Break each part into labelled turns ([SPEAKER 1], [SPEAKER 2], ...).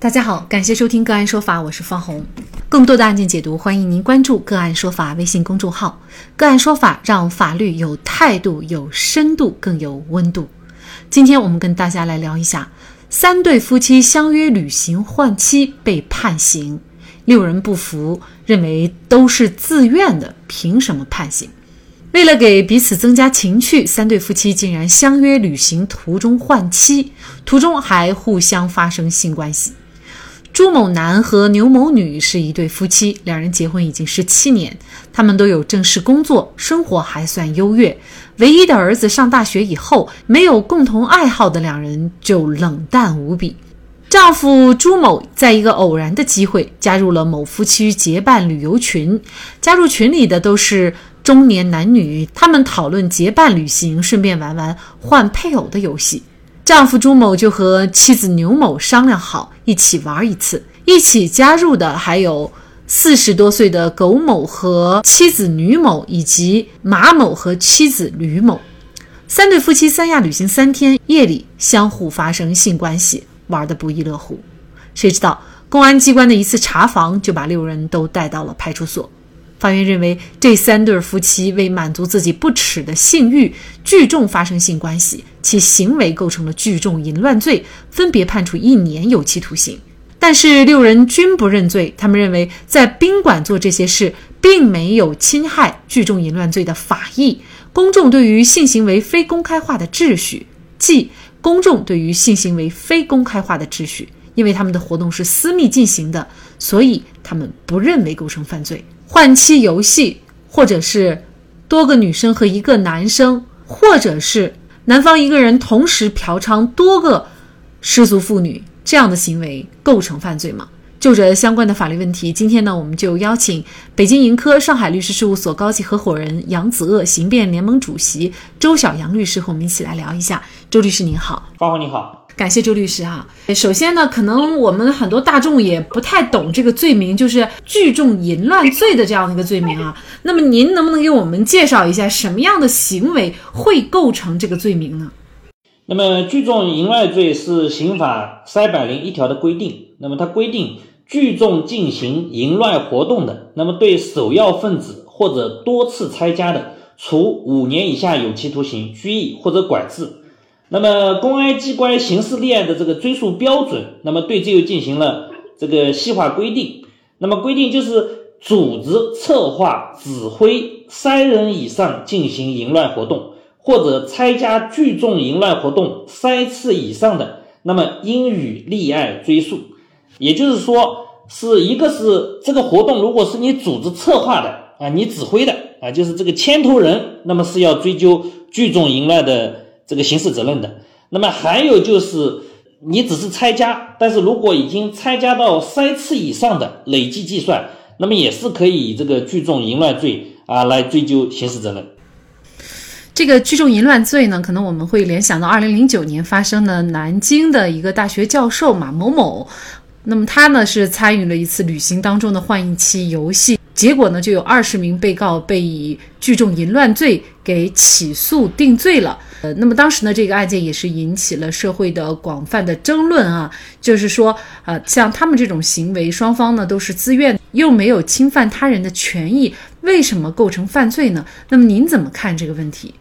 [SPEAKER 1] 大家好，感谢收听个案说法，我是方红。更多的案件解读，欢迎您关注个案说法微信公众号。个案说法让法律有态度、有深度、更有温度。今天我们跟大家来聊一下，三对夫妻相约旅行换妻被判刑，六人不服，认为都是自愿的，凭什么判刑？为了给彼此增加情趣，三对夫妻竟然相约旅行途中换妻，途中还互相发生性关系。朱某男和牛某女是一对夫妻，两人结婚已经十七年，他们都有正式工作，生活还算优越。唯一的儿子上大学以后，没有共同爱好的两人就冷淡无比。丈夫朱某在一个偶然的机会加入了某夫妻结伴旅游群，加入群里的都是中年男女，他们讨论结伴旅行，顺便玩玩换配偶的游戏。丈夫朱某就和妻子牛某商量好一起玩一次，一起加入的还有四十多岁的苟某和妻子吕某，以及马某和妻子吕某。三对夫妻三亚旅行三天，夜里相互发生性关系，玩得不亦乐乎。谁知道公安机关的一次查房，就把六人都带到了派出所。法院认为，这三对夫妻为满足自己不耻的性欲，聚众发生性关系，其行为构成了聚众淫乱罪，分别判处一年有期徒刑。但是六人均不认罪，他们认为在宾馆做这些事，并没有侵害聚众淫乱罪的法益。公众对于性行为非公开化的秩序，即公众对于性行为非公开化的秩序，因为他们的活动是私密进行的，所以他们不认为构成犯罪。换妻游戏，或者是多个女生和一个男生，或者是男方一个人同时嫖娼多个失足妇女，这样的行为构成犯罪吗？就这相关的法律问题，今天呢，我们就邀请北京盈科上海律师事务所高级合伙人杨子鄂、刑辩联盟主席周小杨律师和我们一起来聊一下。周律师您好，
[SPEAKER 2] 方红你好。
[SPEAKER 1] 感谢周律师哈。首先呢，可能我们很多大众也不太懂这个罪名，就是聚众淫乱罪的这样的一个罪名啊。那么您能不能给我们介绍一下，什么样的行为会构成这个罪名呢？
[SPEAKER 2] 那么聚众淫乱罪是刑法三百零一条的规定。那么它规定，聚众进行淫乱活动的，那么对首要分子或者多次参加的，处五年以下有期徒刑、拘役或者管制。那么，公安机关刑事立案的这个追诉标准，那么对这又进行了这个细化规定。那么规定就是组织、策划、指挥三人以上进行淫乱活动，或者参加聚众淫乱活动三次以上的，那么应予立案追诉。也就是说，是一个是这个活动，如果是你组织策划的啊，你指挥的啊，就是这个牵头人，那么是要追究聚众淫乱的。这个刑事责任的，那么还有就是你只是参加，但是如果已经参加到三次以上的累计计算，那么也是可以以这个聚众淫乱罪啊来追究刑事责任。
[SPEAKER 1] 这个聚众淫乱罪呢，可能我们会联想到二零零九年发生的南京的一个大学教授马某某，那么他呢是参与了一次旅行当中的换一期游戏。结果呢，就有二十名被告被以聚众淫乱罪给起诉定罪了。呃，那么当时呢，这个案件也是引起了社会的广泛的争论啊，就是说，呃，像他们这种行为，双方呢都是自愿，又没有侵犯他人的权益，为什么构成犯罪呢？那么您怎么看这个问题？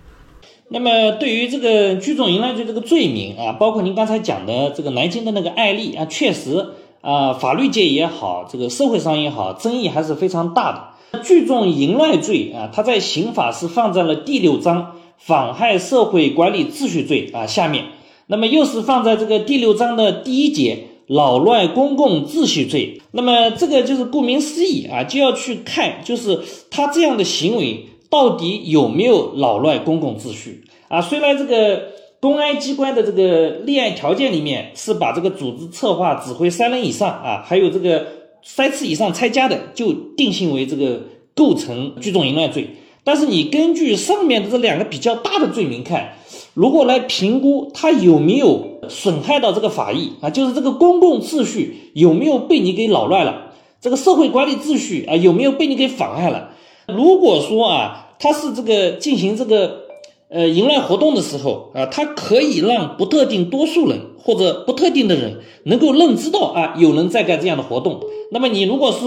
[SPEAKER 2] 那么对于这个聚众淫乱罪这个罪名啊，包括您刚才讲的这个南京的那个案例啊，确实。啊，法律界也好，这个社会上也好，争议还是非常大的。聚众淫乱罪啊，它在刑法是放在了第六章妨害社会管理秩序罪啊下面，那么又是放在这个第六章的第一节扰乱公共秩序罪。那么这个就是顾名思义啊，就要去看，就是他这样的行为到底有没有扰乱公共秩序啊？虽然这个。公安机关的这个立案条件里面是把这个组织策划、指挥三人以上啊，还有这个三次以上参加的，就定性为这个构成聚众淫乱罪。但是你根据上面的这两个比较大的罪名看，如果来评估他有没有损害到这个法益啊，就是这个公共秩序有没有被你给扰乱了，这个社会管理秩序啊有没有被你给妨碍了？如果说啊，他是这个进行这个。呃淫乱活动的时候啊，它可以让不特定多数人或者不特定的人能够认知到啊有人在干这样的活动。那么你如果是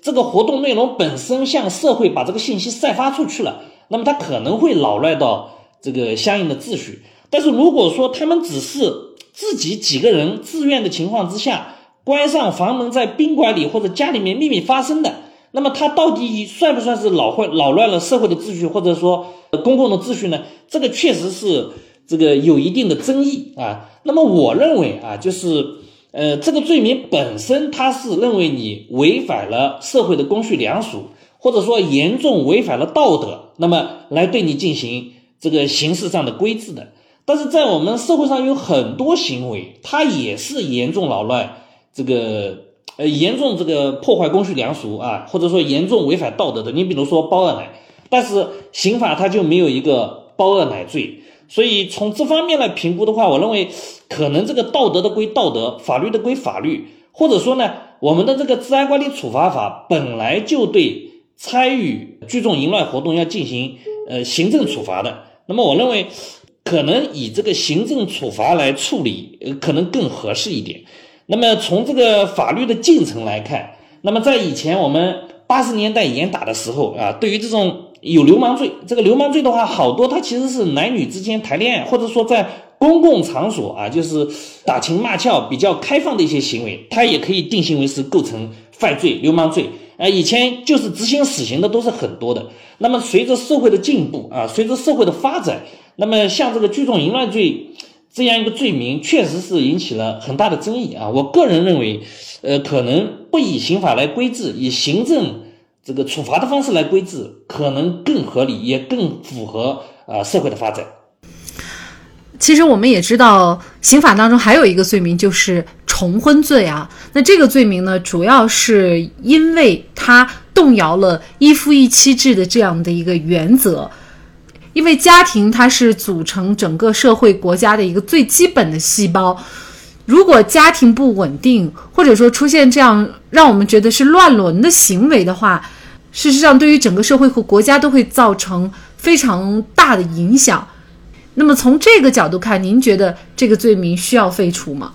[SPEAKER 2] 这个活动内容本身向社会把这个信息散发出去了，那么它可能会扰乱到这个相应的秩序。但是如果说他们只是自己几个人自愿的情况之下，关上房门在宾馆里或者家里面秘密发生的，那么它到底算不算是扰坏扰乱了社会的秩序，或者说公共的秩序呢？这个确实是这个有一定的争议啊。那么我认为啊，就是呃，这个罪名本身它是认为你违反了社会的公序良俗，或者说严重违反了道德，那么来对你进行这个刑事上的规制的。但是在我们社会上有很多行为，它也是严重扰乱这个呃严重这个破坏公序良俗啊，或者说严重违反道德的。你比如说包二奶，但是刑法它就没有一个包二奶罪，所以从这方面来评估的话，我认为可能这个道德的归道德，法律的归法律，或者说呢，我们的这个治安管理处罚法本来就对参与聚众淫乱活动要进行呃行政处罚的，那么我认为。可能以这个行政处罚来处理，呃，可能更合适一点。那么从这个法律的进程来看，那么在以前我们八十年代严打的时候啊，对于这种有流氓罪，这个流氓罪的话，好多它其实是男女之间谈恋爱，或者说在公共场所啊，就是打情骂俏、比较开放的一些行为，它也可以定性为是构成犯罪、流氓罪。啊，以前就是执行死刑的都是很多的。那么随着社会的进步啊，随着社会的发展。那么像这个聚众淫乱罪这样一个罪名，确实是引起了很大的争议啊。我个人认为，呃，可能不以刑法来规制，以行政这个处罚的方式来规制，可能更合理，也更符合啊社会的发展。
[SPEAKER 1] 其实我们也知道，刑法当中还有一个罪名就是重婚罪啊。那这个罪名呢，主要是因为它动摇了一夫一妻制的这样的一个原则。因为家庭它是组成整个社会国家的一个最基本的细胞，如果家庭不稳定，或者说出现这样让我们觉得是乱伦的行为的话，事实上对于整个社会和国家都会造成非常大的影响。那么从这个角度看，您觉得这个罪名需要废除吗？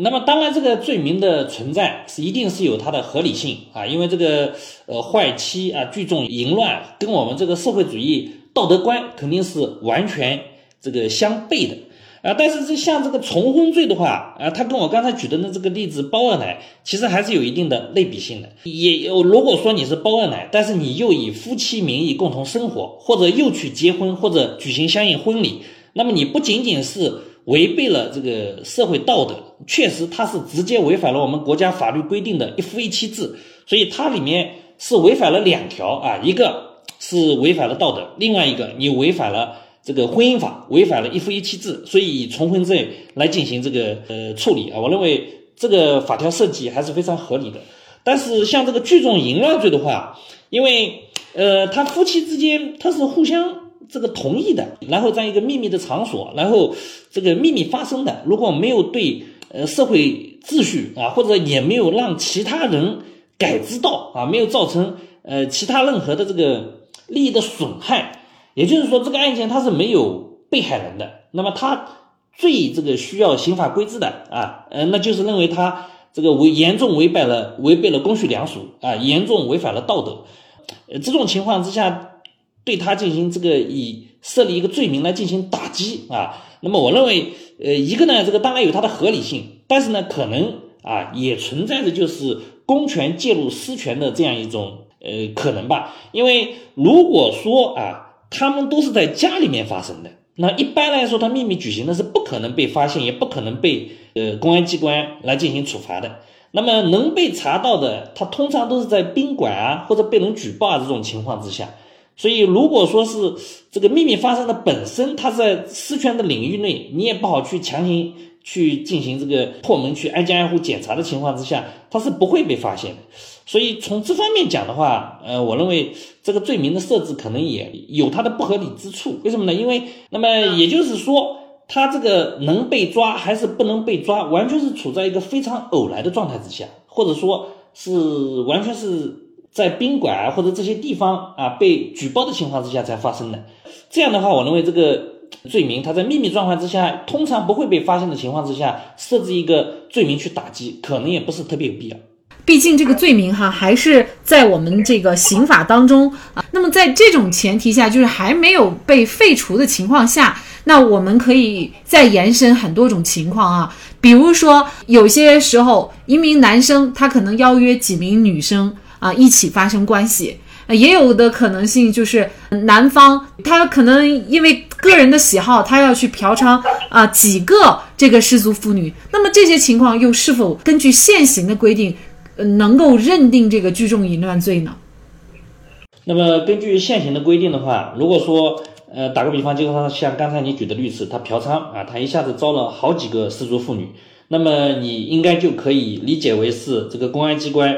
[SPEAKER 2] 那么当然，这个罪名的存在是一定是有它的合理性啊，因为这个呃坏妻啊聚众淫乱跟我们这个社会主义。道德观肯定是完全这个相悖的啊，但是这像这个重婚罪的话啊，他跟我刚才举的那这个例子包二奶，其实还是有一定的类比性的。也有如果说你是包二奶，但是你又以夫妻名义共同生活，或者又去结婚或者举行相应婚礼，那么你不仅仅是违背了这个社会道德，确实它是直接违反了我们国家法律规定的一夫一妻制，所以它里面是违反了两条啊，一个。是违反了道德，另外一个你违反了这个婚姻法，违反了一夫一妻制，所以以重婚罪来进行这个呃处理啊，我认为这个法条设计还是非常合理的。但是像这个聚众淫乱罪的话，因为呃他夫妻之间他是互相这个同意的，然后在一个秘密的场所，然后这个秘密发生的，如果没有对呃社会秩序啊，或者也没有让其他人感知到啊，没有造成呃其他任何的这个。利益的损害，也就是说，这个案件它是没有被害人的，那么他最这个需要刑法规制的啊，呃，那就是认为他这个违严重违背了违背了公序良俗啊，严重违反了道德，呃，这种情况之下，对他进行这个以设立一个罪名来进行打击啊，那么我认为，呃，一个呢，这个当然有它的合理性，但是呢，可能啊也存在着就是公权介入私权的这样一种。呃，可能吧，因为如果说啊，他们都是在家里面发生的，那一般来说，他秘密举行的是不可能被发现，也不可能被呃公安机关来进行处罚的。那么能被查到的，他通常都是在宾馆啊，或者被人举报啊这种情况之下。所以，如果说是这个秘密发生的本身，它在私权的领域内，你也不好去强行去进行这个破门去挨家挨户检查的情况之下，它是不会被发现的。所以从这方面讲的话，呃，我认为这个罪名的设置可能也有它的不合理之处。为什么呢？因为那么也就是说，他这个能被抓还是不能被抓，完全是处在一个非常偶然的状态之下，或者说是完全是在宾馆啊或者这些地方啊被举报的情况之下才发生的。这样的话，我认为这个罪名，它在秘密状况之下，通常不会被发现的情况之下，设置一个罪名去打击，可能也不是特别有必要。
[SPEAKER 1] 毕竟这个罪名哈，还是在我们这个刑法当中啊。那么在这种前提下，就是还没有被废除的情况下，那我们可以再延伸很多种情况啊。比如说，有些时候一名男生他可能邀约几名女生啊一起发生关系。也有的可能性就是男方他可能因为个人的喜好，他要去嫖娼啊几个这个失足妇女。那么这些情况又是否根据现行的规定，能够认定这个聚众淫乱罪呢？
[SPEAKER 2] 那么根据现行的规定的话，如果说呃打个比方，就是说像刚才你举的律师，他嫖娼啊，他一下子招了好几个失足妇女，那么你应该就可以理解为是这个公安机关。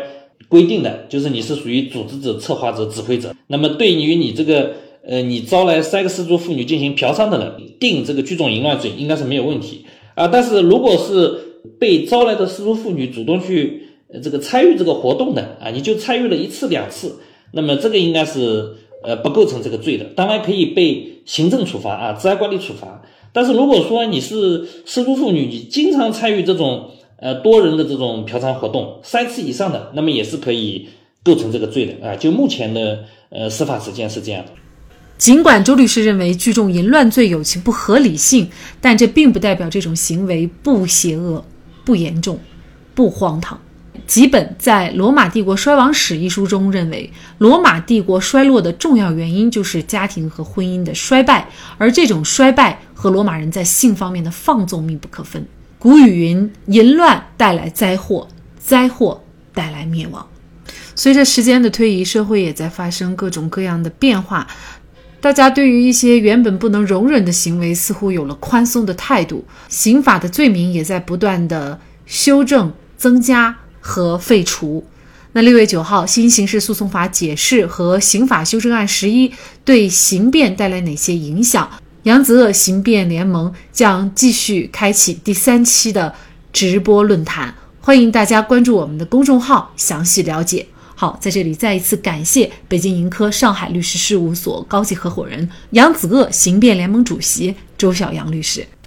[SPEAKER 2] 规定的就是你是属于组织者、策划者、指挥者。那么对于你这个呃，你招来三个失足妇女进行嫖娼的人，定这个聚众淫乱罪应该是没有问题啊。但是如果是被招来的失足妇女主动去这个参与这个活动的啊，你就参与了一次两次，那么这个应该是呃不构成这个罪的，当然可以被行政处罚啊，治安管理处罚。但是如果说你是失足妇女，你经常参与这种。呃，多人的这种嫖娼活动三次以上的，那么也是可以构成这个罪的啊。就目前的呃司法实践是这样的。
[SPEAKER 1] 尽管周律师认为聚众淫乱罪有其不合理性，但这并不代表这种行为不邪恶、不严重、不荒唐。吉本在《罗马帝国衰亡史》一书中认为，罗马帝国衰落的重要原因就是家庭和婚姻的衰败，而这种衰败和罗马人在性方面的放纵密不可分。古语云：“淫乱带来灾祸，灾祸带来灭亡。”随着时间的推移，社会也在发生各种各样的变化。大家对于一些原本不能容忍的行为，似乎有了宽松的态度。刑法的罪名也在不断的修正、增加和废除。那六月九号，新刑事诉讼法解释和刑法修正案十一对刑辩带来哪些影响？扬子鳄刑辩联盟将继续开启第三期的直播论坛，欢迎大家关注我们的公众号，详细了解。好，在这里再一次感谢北京盈科上海律师事务所高级合伙人、扬子鳄刑辩联盟主席周晓阳律师。